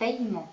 paiement.